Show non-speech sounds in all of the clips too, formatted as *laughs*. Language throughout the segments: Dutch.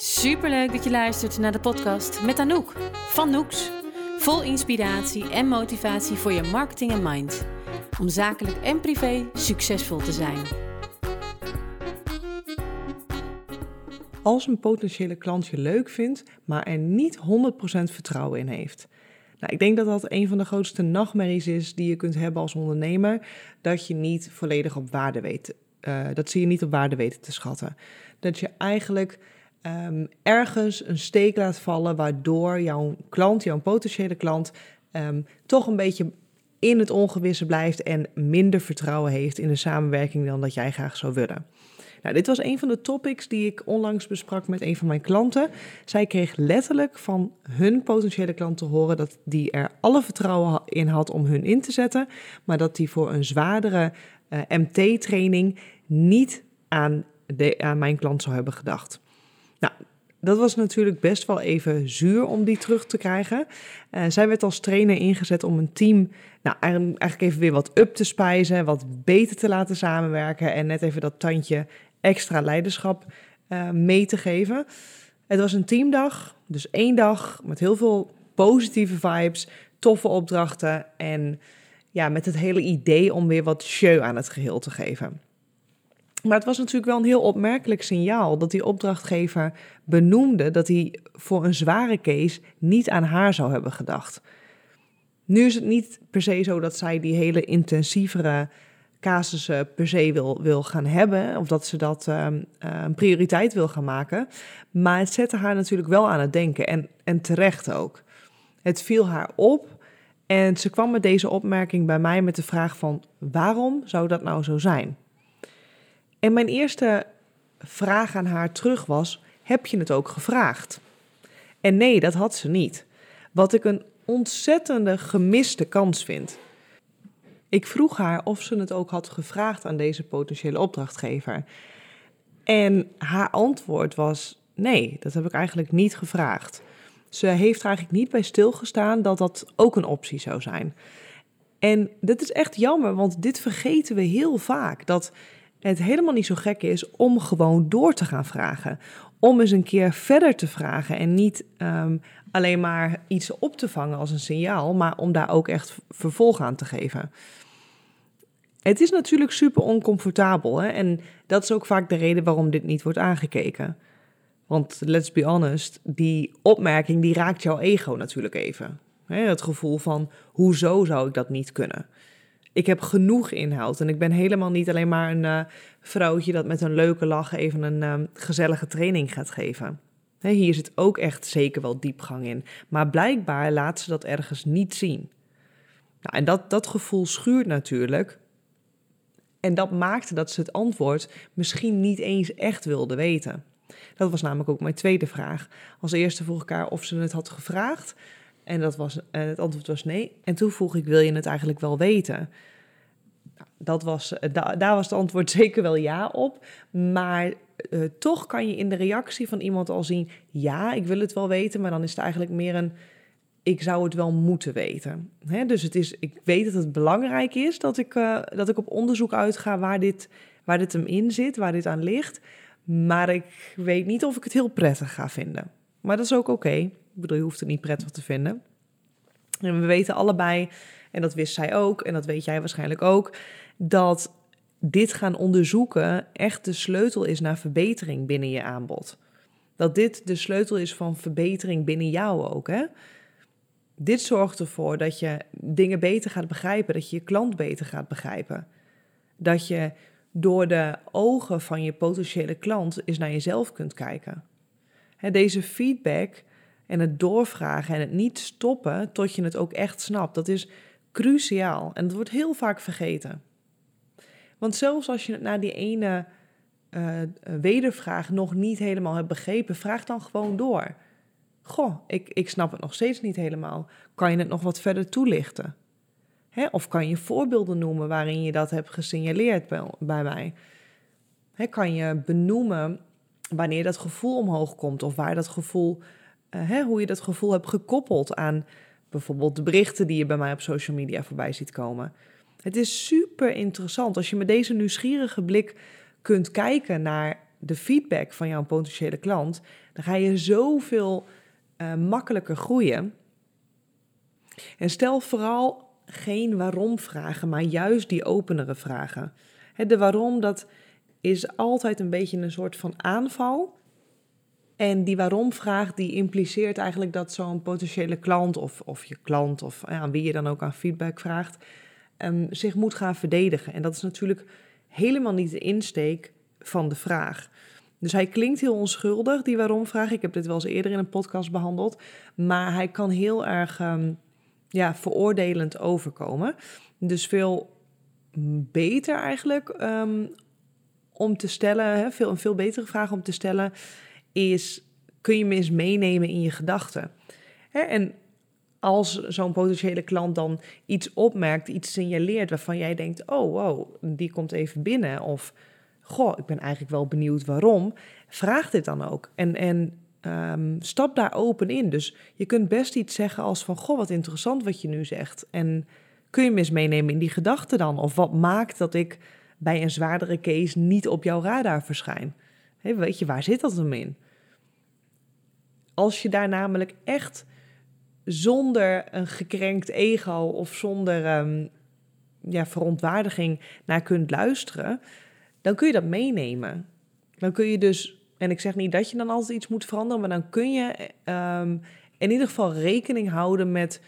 Superleuk dat je luistert naar de podcast met Anouk van Noeks. Vol inspiratie en motivatie voor je marketing en mind. Om zakelijk en privé succesvol te zijn. Als een potentiële klant je leuk vindt, maar er niet 100% vertrouwen in heeft. Nou, ik denk dat dat een van de grootste nachtmerries is die je kunt hebben als ondernemer. Dat je niet volledig op waarde weet. Uh, dat zie je niet op waarde weten te schatten. Dat je eigenlijk um, ergens een steek laat vallen, waardoor jouw klant, jouw potentiële klant, um, toch een beetje in het ongewisse blijft en minder vertrouwen heeft in de samenwerking dan dat jij graag zou willen. Nou, dit was een van de topics die ik onlangs besprak met een van mijn klanten. Zij kreeg letterlijk van hun potentiële klant te horen dat die er alle vertrouwen in had om hun in te zetten, maar dat die voor een zwaardere eh, MT-training niet aan, de, aan mijn klant zou hebben gedacht. Nou, dat was natuurlijk best wel even zuur om die terug te krijgen. Uh, zij werd als trainer ingezet om een team nou, eigenlijk even weer wat up te spijzen, wat beter te laten samenwerken en net even dat tandje extra leiderschap uh, mee te geven. Het was een teamdag, dus één dag met heel veel positieve vibes, toffe opdrachten en ja, met het hele idee om weer wat show aan het geheel te geven. Maar het was natuurlijk wel een heel opmerkelijk signaal dat die opdrachtgever benoemde dat hij voor een zware case niet aan haar zou hebben gedacht. Nu is het niet per se zo dat zij die hele intensievere casussen per se wil, wil gaan hebben, of dat ze dat um, een prioriteit wil gaan maken. Maar het zette haar natuurlijk wel aan het denken en, en terecht ook. Het viel haar op en ze kwam met deze opmerking bij mij met de vraag van waarom zou dat nou zo zijn? En mijn eerste vraag aan haar terug was: Heb je het ook gevraagd? En nee, dat had ze niet. Wat ik een ontzettende gemiste kans vind. Ik vroeg haar of ze het ook had gevraagd aan deze potentiële opdrachtgever. En haar antwoord was: Nee, dat heb ik eigenlijk niet gevraagd. Ze heeft er eigenlijk niet bij stilgestaan dat dat ook een optie zou zijn. En dit is echt jammer, want dit vergeten we heel vaak. Dat het helemaal niet zo gek is om gewoon door te gaan vragen. Om eens een keer verder te vragen en niet um, alleen maar iets op te vangen als een signaal, maar om daar ook echt vervolg aan te geven. Het is natuurlijk super oncomfortabel hè? en dat is ook vaak de reden waarom dit niet wordt aangekeken. Want let's be honest, die opmerking die raakt jouw ego natuurlijk even. Hè? Het gevoel van, hoezo zou ik dat niet kunnen? Ik heb genoeg inhoud. En ik ben helemaal niet alleen maar een uh, vrouwtje dat met een leuke lach even een uh, gezellige training gaat geven. hier zit ook echt zeker wel diepgang in. Maar blijkbaar laat ze dat ergens niet zien. Nou, en dat, dat gevoel schuurt natuurlijk. En dat maakte dat ze het antwoord misschien niet eens echt wilde weten. Dat was namelijk ook mijn tweede vraag. Als eerste vroeg ik haar of ze het had gevraagd. En dat was, het antwoord was nee. En toen vroeg ik, wil je het eigenlijk wel weten? Nou, dat was, uh, daar was het antwoord *laughs* zeker wel ja op. Maar uh, toch kan je in de reactie van iemand al zien... ja, ik wil het wel weten, maar dan is het eigenlijk meer een... ik zou het wel moeten weten. Hè? Dus het is, ik weet dat het belangrijk is dat ik, dat ik op onderzoek uitga... Waar dit, waar dit hem in zit, waar dit aan ligt... Maar ik weet niet of ik het heel prettig ga vinden. Maar dat is ook oké. Ik bedoel, je hoeft het niet prettig te vinden. En we weten allebei, en dat wist zij ook, en dat weet jij waarschijnlijk ook, dat dit gaan onderzoeken echt de sleutel is naar verbetering binnen je aanbod. Dat dit de sleutel is van verbetering binnen jou ook. Hè? Dit zorgt ervoor dat je dingen beter gaat begrijpen, dat je je klant beter gaat begrijpen. Dat je door de ogen van je potentiële klant eens naar jezelf kunt kijken. Deze feedback en het doorvragen en het niet stoppen tot je het ook echt snapt, dat is cruciaal. En dat wordt heel vaak vergeten. Want zelfs als je het na die ene uh, wedervraag nog niet helemaal hebt begrepen, vraag dan gewoon door. Goh, ik, ik snap het nog steeds niet helemaal. Kan je het nog wat verder toelichten? Hè? Of kan je voorbeelden noemen waarin je dat hebt gesignaleerd bij, bij mij? Hè, kan je benoemen wanneer dat gevoel omhoog komt of waar dat gevoel hè, hoe je dat gevoel hebt gekoppeld aan bijvoorbeeld de berichten die je bij mij op social media voorbij ziet komen. Het is super interessant als je met deze nieuwsgierige blik kunt kijken naar de feedback van jouw potentiële klant, dan ga je zoveel uh, makkelijker groeien. En stel vooral geen waarom-vragen, maar juist die openere vragen. de waarom, dat is altijd een beetje een soort van aanval. En die waarom-vraag, die impliceert eigenlijk dat zo'n potentiële klant of, of je klant of ja, aan wie je dan ook aan feedback vraagt, um, zich moet gaan verdedigen. En dat is natuurlijk helemaal niet de insteek van de vraag. Dus hij klinkt heel onschuldig, die waarom-vraag. Ik heb dit wel eens eerder in een podcast behandeld. Maar hij kan heel erg um, ja, veroordelend overkomen. Dus veel beter eigenlijk um, om te stellen, veel, een veel betere vraag om te stellen is: kun je me eens meenemen in je gedachten? En als zo'n potentiële klant dan iets opmerkt, iets signaleert waarvan jij denkt: oh wow, die komt even binnen. Of goh, ik ben eigenlijk wel benieuwd waarom. Vraag dit dan ook. En, en um, stap daar open in. Dus je kunt best iets zeggen als van: goh, wat interessant wat je nu zegt. En kun je me eens meenemen in die gedachten dan? Of wat maakt dat ik bij een zwaardere case niet op jouw radar verschijn? weet je, waar zit dat hem in? Als je daar namelijk echt zonder een gekrenkt ego of zonder um, ja, verontwaardiging naar kunt luisteren, dan kun je dat meenemen. Dan kun je dus, en ik zeg niet dat je dan altijd iets moet veranderen, maar dan kun je um, in ieder geval rekening houden met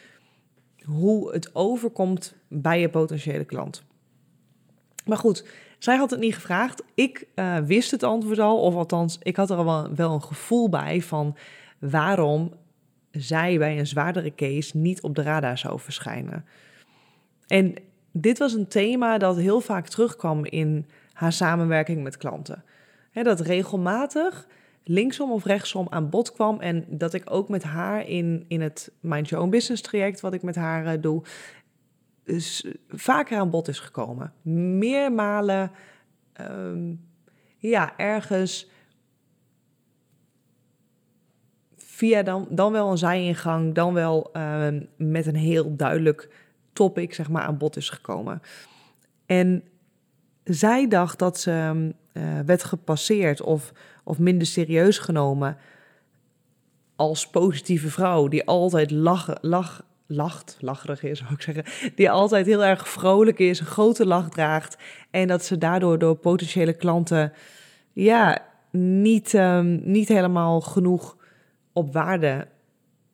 hoe het overkomt bij je potentiële klant. Maar goed, zij had het niet gevraagd. Ik uh, wist het antwoord al, of althans, ik had er al wel, wel een gevoel bij van waarom zij bij een zwaardere case niet op de radar zou verschijnen. En dit was een thema dat heel vaak terugkwam in haar samenwerking met klanten. dat regelmatig linksom of rechtsom aan bod kwam en dat ik ook met haar in, in het Mind Your Own Business traject, wat ik met haar uh, doe, dus vaker aan bod is gekomen. Meermalen, um, ja, ergens via dan, dan wel een zijingang, dan wel ehm, met een heel duidelijk topic zeg maar, aan bod is gekomen. En zij dacht dat ze uh, werd gepasseerd of, of minder serieus genomen als positieve vrouw die altijd lach, lach, lacht, lacherig is zou ik zeggen, die altijd heel erg vrolijk is, een grote lach draagt en dat ze daardoor door potentiële klanten ja, niet, um, niet helemaal genoeg op waarde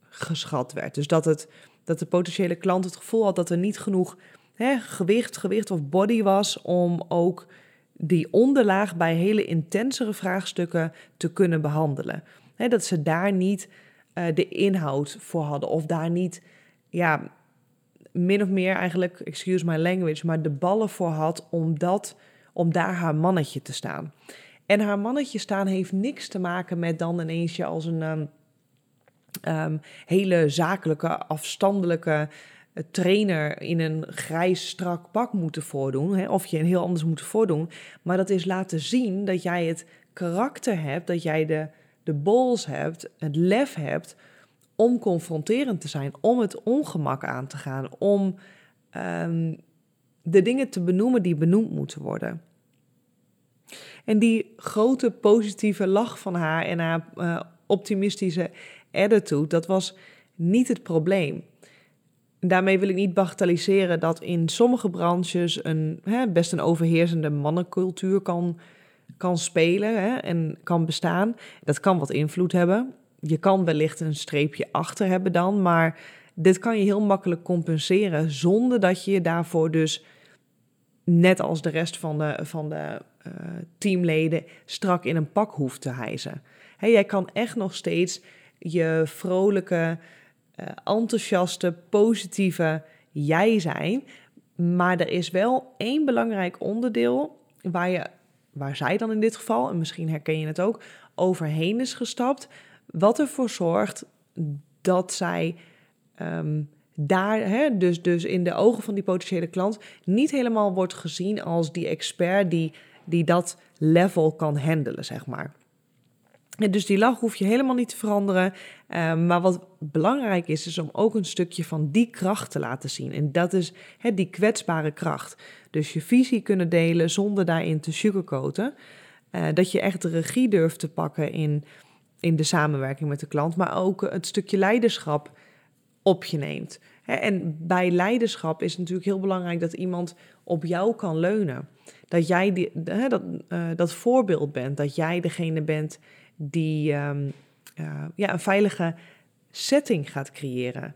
geschat werd. Dus dat, het, dat de potentiële klant het gevoel had dat er niet genoeg hè, gewicht, gewicht of body was om ook die onderlaag bij hele intensere vraagstukken te kunnen behandelen. Hè, dat ze daar niet uh, de inhoud voor hadden of daar niet, ja, min of meer eigenlijk, excuse my language, maar de ballen voor had om, dat, om daar haar mannetje te staan. En haar mannetje staan heeft niks te maken met dan ineens je als een um, um, hele zakelijke, afstandelijke uh, trainer in een grijs strak pak moeten voordoen. Hè, of je een heel anders moet voordoen. Maar dat is laten zien dat jij het karakter hebt, dat jij de, de bols hebt, het lef hebt om confronterend te zijn, om het ongemak aan te gaan, om um, de dingen te benoemen die benoemd moeten worden. En die grote positieve lach van haar en haar uh, optimistische attitude, dat was niet het probleem. Daarmee wil ik niet bagatelliseren dat in sommige branches een, hè, best een overheersende mannencultuur kan, kan spelen hè, en kan bestaan. Dat kan wat invloed hebben. Je kan wellicht een streepje achter hebben dan, maar dit kan je heel makkelijk compenseren zonder dat je daarvoor dus net als de rest van de, van de uh, teamleden strak in een pak hoeft te hijsen. Hey, jij kan echt nog steeds je vrolijke, uh, enthousiaste, positieve jij zijn. Maar er is wel één belangrijk onderdeel waar, je, waar zij dan in dit geval, en misschien herken je het ook, overheen is gestapt. Wat ervoor zorgt dat zij um, daar, hè, dus, dus in de ogen van die potentiële klant, niet helemaal wordt gezien als die expert die, die dat level kan handelen, zeg maar. Dus die lach hoef je helemaal niet te veranderen. Uh, maar wat belangrijk is, is om ook een stukje van die kracht te laten zien. En dat is die kwetsbare kracht. Dus je visie kunnen delen zonder daarin te sugarcoaten. Uh, dat je echt de regie durft te pakken in, in de samenwerking met de klant, maar ook het stukje leiderschap op je neemt. En bij leiderschap is natuurlijk heel belangrijk dat iemand op jou kan leunen. Dat jij die, dat, uh, dat voorbeeld bent, dat jij degene bent die um, uh, ja, een veilige setting gaat creëren.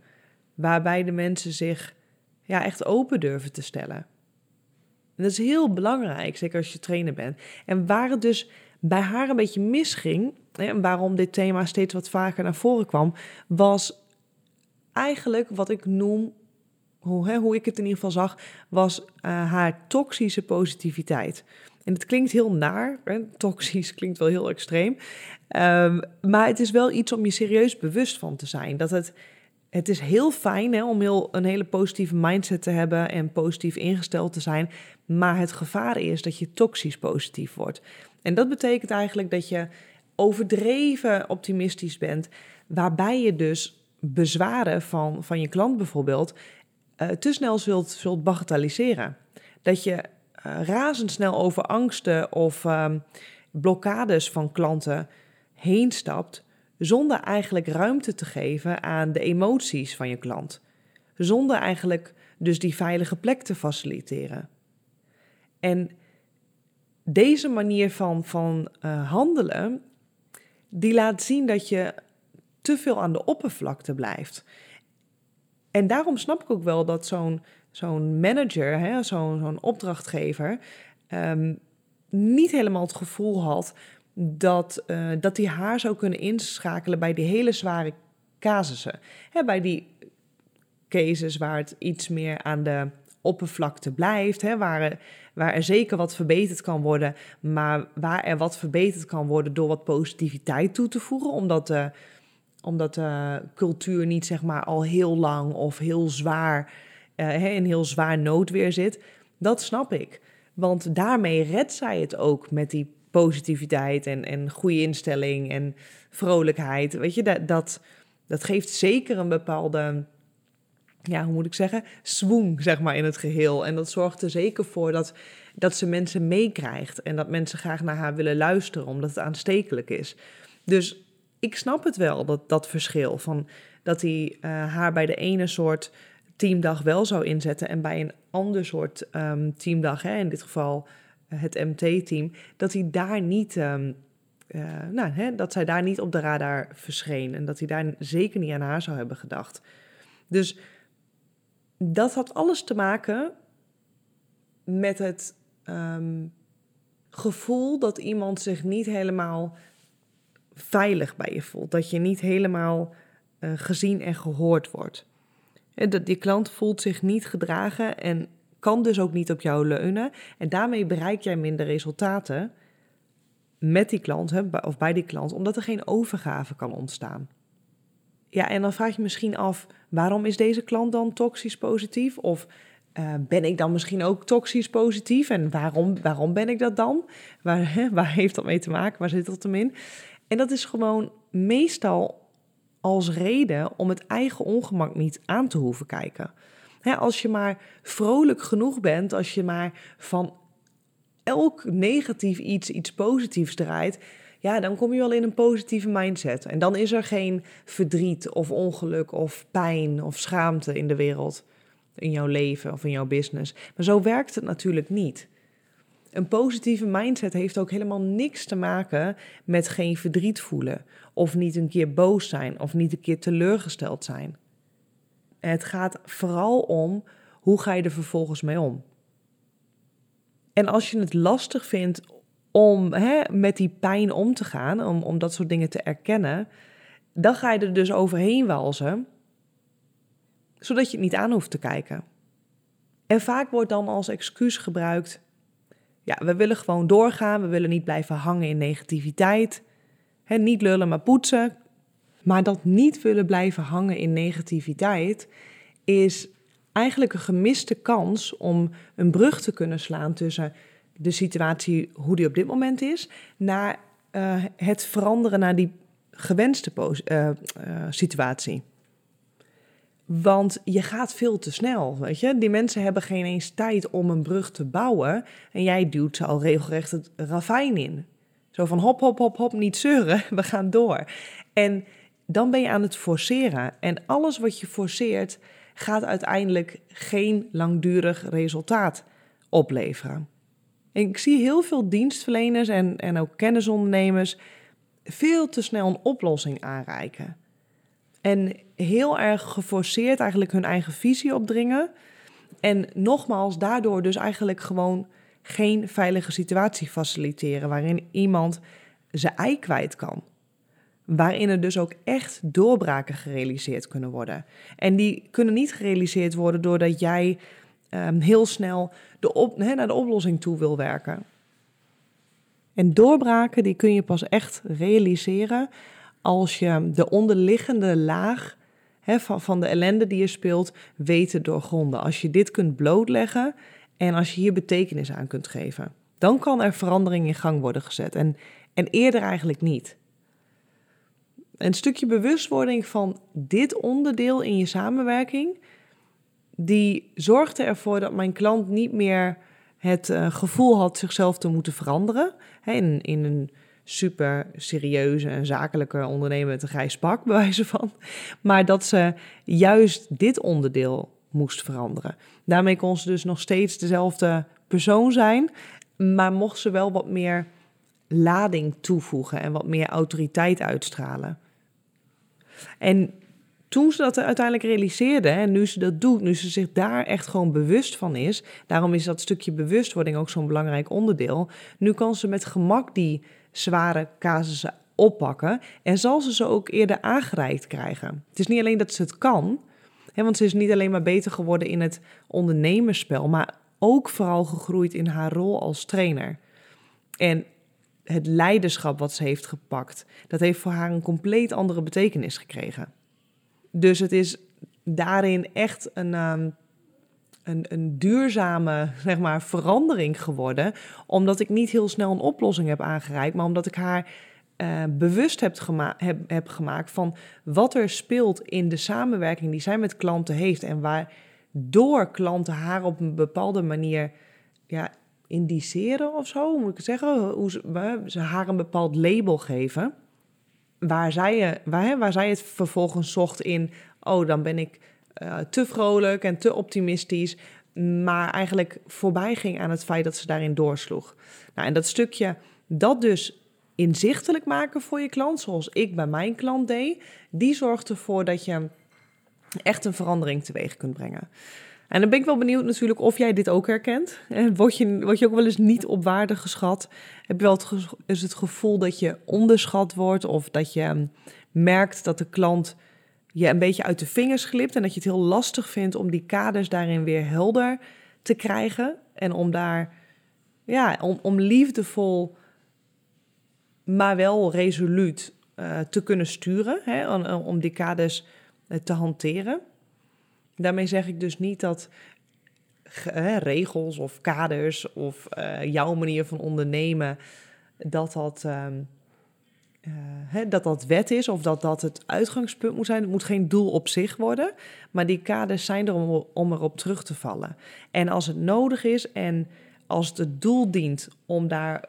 Waarbij de mensen zich ja, echt open durven te stellen. En dat is heel belangrijk, zeker als je trainer bent. En waar het dus bij haar een beetje misging, en waarom dit thema steeds wat vaker naar voren kwam, was eigenlijk wat ik noem, hoe, hè, hoe ik het in ieder geval zag, was uh, haar toxische positiviteit. En het klinkt heel naar, hè? toxisch *laughs* klinkt wel heel extreem. Um, maar het is wel iets om je serieus bewust van te zijn. Dat het, het is heel fijn hè, om heel, een hele positieve mindset te hebben en positief ingesteld te zijn. Maar het gevaar is dat je toxisch positief wordt. En dat betekent eigenlijk dat je overdreven optimistisch bent, waarbij je dus bezwaren van, van je klant bijvoorbeeld uh, te snel zult, zult bagatelliseren. Dat je razendsnel over angsten of uh, blokkades van klanten heen stapt, zonder eigenlijk ruimte te geven aan de emoties van je klant. Zonder eigenlijk dus die veilige plek te faciliteren. En deze manier van, van uh, handelen, die laat zien dat je te veel aan de oppervlakte blijft. En daarom snap ik ook wel dat zo'n zo'n manager, zo'n opdrachtgever, um, niet helemaal het gevoel had dat, uh, dat hij haar zou kunnen inschakelen bij die hele zware casussen. Hè, bij die cases waar het iets meer aan de oppervlakte blijft, hè, waar, waar er zeker wat verbeterd kan worden, maar waar er wat verbeterd kan worden door wat positiviteit toe te voegen, omdat de, omdat de cultuur niet zeg maar al heel lang of heel zwaar uh, in heel zwaar noodweer zit. Dat snap ik. Want daarmee redt zij het ook met die positiviteit en, en goede instelling en vrolijkheid. Weet je, dat, dat, dat geeft zeker een bepaalde, ja, hoe moet ik zeggen, swoon, zeg maar, in het geheel. En dat zorgt er zeker voor dat, dat ze mensen meekrijgt en dat mensen graag naar haar willen luisteren, omdat het aanstekelijk is. Dus ik snap het wel, dat, dat verschil van dat hij uh, haar bij de ene soort teamdag wel zou inzetten en bij een ander soort um, teamdag, hè, in dit geval eh, het MT-team, dat hij daar niet, um, uh, nou, hè, dat zij daar niet op de radar verscheen en dat hij daar zeker niet aan haar zou hebben gedacht. Dus dat had alles te maken met het um, gevoel dat iemand zich niet helemaal veilig bij je voelt, dat je niet helemaal uh, gezien en gehoord wordt. Dat die klant voelt zich niet gedragen en kan dus ook niet op jou leunen. En daarmee bereik jij minder resultaten met die klant of bij die klant, omdat er geen overgave kan ontstaan. Ja, en dan vraag je misschien af, waarom is deze klant dan toxisch positief? Of uh, ben ik dan misschien ook toxisch positief? En waarom, waarom ben ik dat dan? Waar, waar heeft dat mee te maken? Waar zit dat hem in? En dat is gewoon meestal als reden om het eigen ongemak niet aan te hoeven kijken. als je maar vrolijk genoeg bent, als je maar van elk negatief iets iets positiefs draait, ja, dan kom je wel in een positieve mindset. En dan is er geen verdriet of ongeluk of pijn of schaamte in de wereld, in jouw leven of in jouw business. Maar zo werkt het natuurlijk niet. Een positieve mindset heeft ook helemaal niks te maken met geen verdriet voelen. Of niet een keer boos zijn of niet een keer teleurgesteld zijn. Het gaat vooral om hoe ga je er vervolgens mee om. En als je het lastig vindt om hè, met die pijn om te gaan, om, om dat soort dingen te erkennen, dan ga je er dus overheen walzen, zodat je het niet aan hoeft te kijken. En vaak wordt dan als excuus gebruikt ja, we willen gewoon doorgaan. We willen niet blijven hangen in negativiteit. He, niet lullen, maar poetsen. Maar dat niet willen blijven hangen in negativiteit is eigenlijk een gemiste kans om een brug te kunnen slaan tussen de situatie, hoe die op dit moment is, naar uh, het veranderen naar die gewenste uh, uh, situatie. Want je gaat veel te snel, weet je. Die mensen hebben geen eens tijd om een brug te bouwen. En jij duwt ze al regelrecht het ravijn in. Zo van hop, hop, hop, hop, niet zeuren, *laughs* we gaan door. En dan ben je aan het forceren. En alles wat je forceert gaat uiteindelijk geen langdurig resultaat opleveren. ik zie heel veel dienstverleners en, en ook kennisondernemers veel te snel een oplossing aanreiken. En heel erg geforceerd eigenlijk hun eigen visie opdringen. En nogmaals, daardoor dus eigenlijk gewoon geen veilige situatie faciliteren waarin iemand zijn ei kwijt kan. Waarin er dus ook echt doorbraken gerealiseerd kunnen worden. En die kunnen niet gerealiseerd worden doordat jij um, heel snel de naar de oplossing toe wil werken. En doorbraken die kun je pas echt realiseren als je de onderliggende laag van, van de ellende die je speelt weet te doorgronden. Als je dit kunt blootleggen en als je hier betekenis aan kunt geven. Dan kan er verandering in gang worden gezet en, en eerder eigenlijk niet. Een stukje bewustwording van dit onderdeel in je samenwerking, die zorgde ervoor dat mijn klant niet meer het uh, gevoel had zichzelf te moeten veranderen. in, in een super serieuze en zakelijke ondernemer met een grijs pak, *laughs* bij wijze van. Maar dat ze juist dit onderdeel moest veranderen. Daarmee kon ze dus nog steeds dezelfde persoon zijn, maar mocht ze wel wat meer lading toevoegen en wat meer autoriteit uitstralen. En toen ze dat uiteindelijk realiseerde en nu ze dat doet, nu ze zich daar echt gewoon bewust van is, daarom is dat stukje bewustwording ook zo'n belangrijk onderdeel. Nu kan ze met gemak die zware casussen oppakken en zal ze ze ook eerder aangereikt krijgen. Het is niet alleen dat ze het kan, hè, want ze is niet alleen maar beter geworden in het ondernemerspel, maar ook vooral gegroeid in haar rol als trainer. En het leiderschap wat ze heeft gepakt, dat heeft voor haar een compleet andere betekenis gekregen. Dus het is daarin echt een, um, een, duurzame zeg maar, verandering geworden. Omdat ik niet heel snel een oplossing heb aangereikt, maar omdat ik haar uh, bewust heb, heb, gemaakt van wat er speelt in de samenwerking die zij met klanten heeft. En waardoor klanten haar op een bepaalde manier ja, indiceren of zo, moet ik zeggen. Hoe ze, ze haar een bepaald label geven waar zij, waar, waar zij het vervolgens zocht in, oh, dan ben ik uh, te vrolijk en te optimistisch, maar eigenlijk voorbij ging aan het feit dat ze daarin doorsloeg. Nou, en dat stukje, dat dus inzichtelijk maken voor je klant, zoals ik bij mijn klant deed, die zorgt ervoor dat je echt een verandering teweeg kunt brengen. En dan ben ik wel benieuwd natuurlijk of jij dit ook herkent. Word je, word je ook wel eens niet op waarde geschat? Heb je wel het, is het gevoel dat je onderschat wordt of dat je hm, merkt dat de klant je een beetje uit de vingers glipt en dat je het heel lastig vindt om die kaders daarin weer helder te krijgen en om daar, ja, om, om liefdevol, maar wel resoluut uh, te kunnen sturen, hè, om, die kaders uh, te hanteren. Daarmee zeg ik dus niet dat regels of kaders of uh, jouw manier van ondernemen, dat dat, um, uh, dat dat wet is of dat dat het uitgangspunt moet zijn. Het moet geen doel op zich worden, maar die kaders zijn er om, om erop terug te vallen. En als het nodig is en als het het doel dient om daar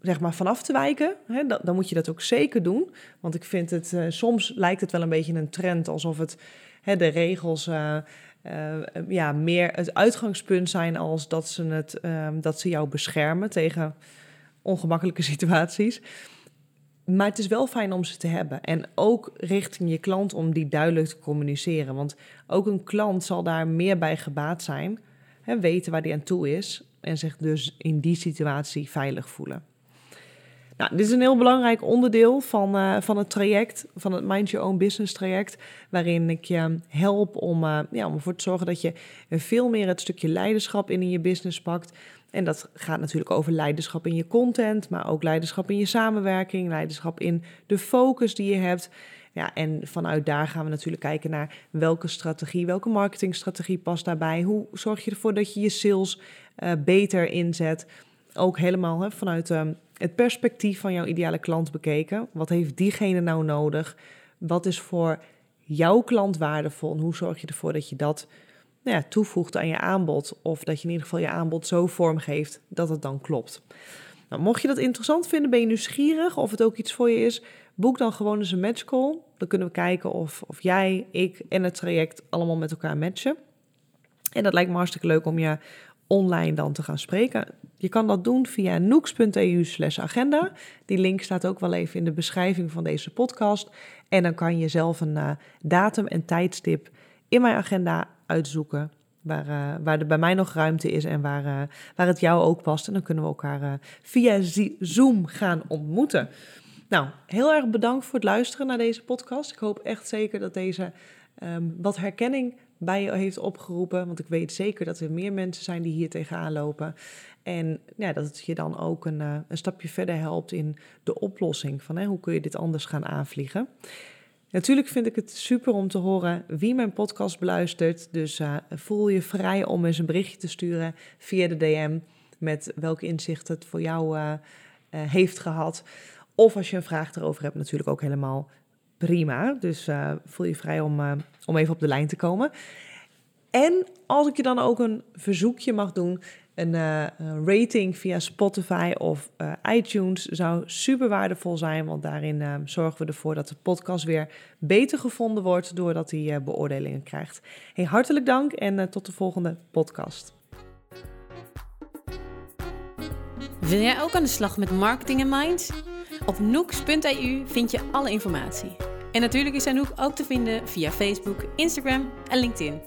zeg maar vanaf te wijken, hè, dan, dan, moet je dat ook zeker doen. Want ik vind het, uh, soms lijkt het wel een beetje een trend alsof het hè, de regels uh, ja, meer het uitgangspunt zijn als dat ze, het, ehm, dat ze jou beschermen tegen ongemakkelijke *laughs* situaties. Maar het is wel fijn om ze te hebben. En ook richting je klant om die duidelijk te communiceren. Want ook een klant zal daar meer bij gebaat zijn. Hè, weten waar die aan toe is. En zich dus in die situatie veilig voelen. Nou, dit is een heel belangrijk onderdeel van, uh, van het traject, van het Mind Your Own Business traject, waarin ik je help om, uh, ja, om ervoor te zorgen dat je veel meer het stukje leiderschap in, in je business pakt. En dat gaat natuurlijk over leiderschap in je content, maar ook leiderschap in je samenwerking, leiderschap in de focus die je hebt. Ja, en vanuit daar gaan we natuurlijk kijken naar welke strategie, welke marketingstrategie past daarbij. Hoe zorg je ervoor dat je je sales uh, beter inzet? Ook helemaal hè, vanuit um, het perspectief van jouw ideale klant bekeken. Wat heeft diegene nou nodig? Wat is voor jouw klant waardevol? En hoe zorg je ervoor dat je dat nou ja, toevoegt aan je aanbod? Of dat je in ieder geval je aanbod zo vormgeeft dat het dan klopt. Nou, mocht je dat interessant vinden, ben je nieuwsgierig of het ook iets voor je is, boek dan gewoon eens een matchcall. Dan kunnen we kijken of, of jij, ik en het traject allemaal met elkaar matchen. En dat lijkt me hartstikke leuk om je online dan te gaan spreken. Je kan dat doen via nooks.eu agenda. Die link staat ook wel even in de beschrijving van deze podcast. En dan kan je zelf een uh, datum en tijdstip in mijn agenda uitzoeken. Waar, uh, waar er bij mij nog ruimte is en waar, uh, waar het jou ook past. En dan kunnen we elkaar via Zoom gaan ontmoeten. Nou, heel erg bedankt voor het luisteren naar deze podcast. Ik hoop echt zeker dat deze um, wat herkenning bij je heeft opgeroepen. Want ik weet zeker dat er meer mensen zijn die hier tegenaan lopen. En ja, dat het je dan ook een, een stapje verder helpt in de oplossing van hè, hoe kun je dit anders gaan aanvliegen. Natuurlijk vind ik het super om te horen wie mijn podcast beluistert. Dus uh, voel je vrij om eens een berichtje te sturen via de DM met welke inzicht het voor jou uh, heeft gehad. Of als je een vraag erover hebt, natuurlijk ook helemaal prima. Dus voel je vrij om, om even op de lijn te komen. En als ik je dan ook een verzoekje mag doen, een uh, rating via Spotify of iTunes zou super waardevol zijn. Want daarin zorgen we ervoor dat de podcast weer beter gevonden wordt doordat hij beoordelingen krijgt. Hey, hartelijk dank en tot de volgende podcast. Wil jij ook aan de slag met marketing en mind? Op nooks.eu vind je alle informatie. En natuurlijk is Anouk ook te vinden via Facebook, Instagram en LinkedIn.